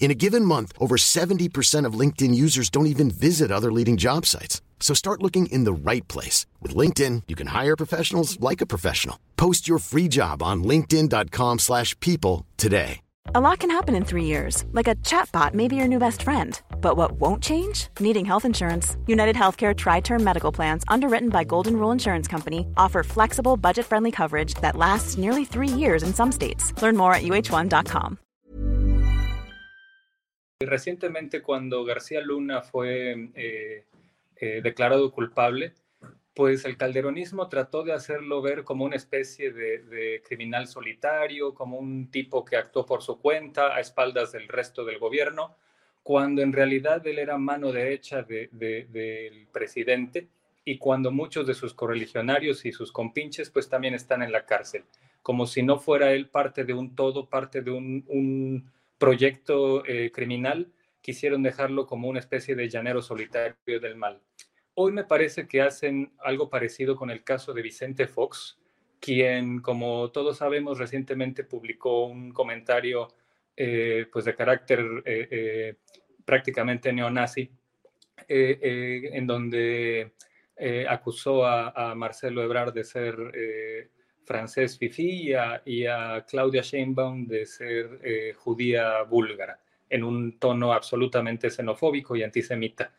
In a given month, over 70% of LinkedIn users don't even visit other leading job sites. So start looking in the right place. With LinkedIn, you can hire professionals like a professional. Post your free job on linkedin.com slash people today. A lot can happen in three years. Like a chatbot may be your new best friend. But what won't change? Needing health insurance. United Healthcare Tri-Term Medical Plans, underwritten by Golden Rule Insurance Company, offer flexible, budget-friendly coverage that lasts nearly three years in some states. Learn more at uh1.com. Recientemente, cuando García Luna fue eh, eh, declarado culpable, pues el calderonismo trató de hacerlo ver como una especie de, criminal solitario, como un tipo que actuó por su cuenta a espaldas del resto del gobierno, cuando en realidad él era mano derecha del de, de, presidente y cuando muchos de sus correligionarios y sus compinches pues también están en la cárcel, como si no fuera él parte de un todo, parte de un proyecto eh, criminal, quisieron dejarlo como una especie de llanero solitario del mal. Hoy me parece que hacen algo parecido con el caso de Vicente Fox, quien, como todos sabemos, recientemente publicó un comentario eh, pues de carácter eh, prácticamente neonazi, en donde acusó a, Marcelo Ebrard de ser francés fifí y a, Claudia Sheinbaum de ser eh, judía búlgara, en un tono absolutamente xenofóbico y antisemita.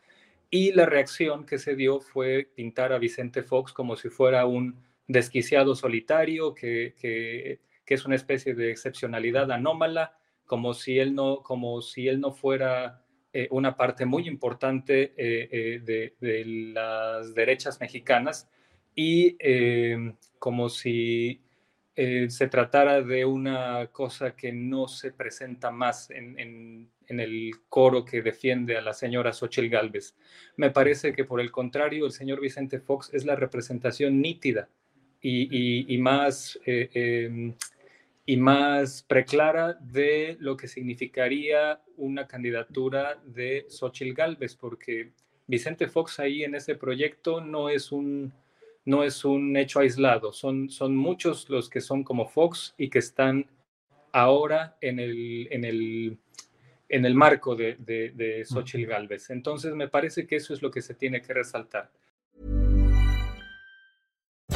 Y la reacción que se dio fue pintar a Vicente Fox como si fuera un desquiciado solitario, que, que, que es una especie de excepcionalidad anómala, como si él no, como si él no fuera eh, una parte muy importante eh, de, las derechas mexicanas y eh, como si eh, se tratara de una cosa que no se presenta más en, en, en, el coro que defiende a la señora Xochitl Galvez. Me parece que por el contrario, el señor Vicente Fox es la representación nítida y, y, y más, eh, eh, y más preclara de lo que significaría una candidatura de Xochitl Galvez, porque Vicente Fox ahí en ese proyecto no es un no es un hecho aislado, son, son muchos los que son como Fox y que están ahora en el, en el, en el marco de, de, de Xochitl Galvez. Entonces me parece que eso es lo que se tiene que resaltar.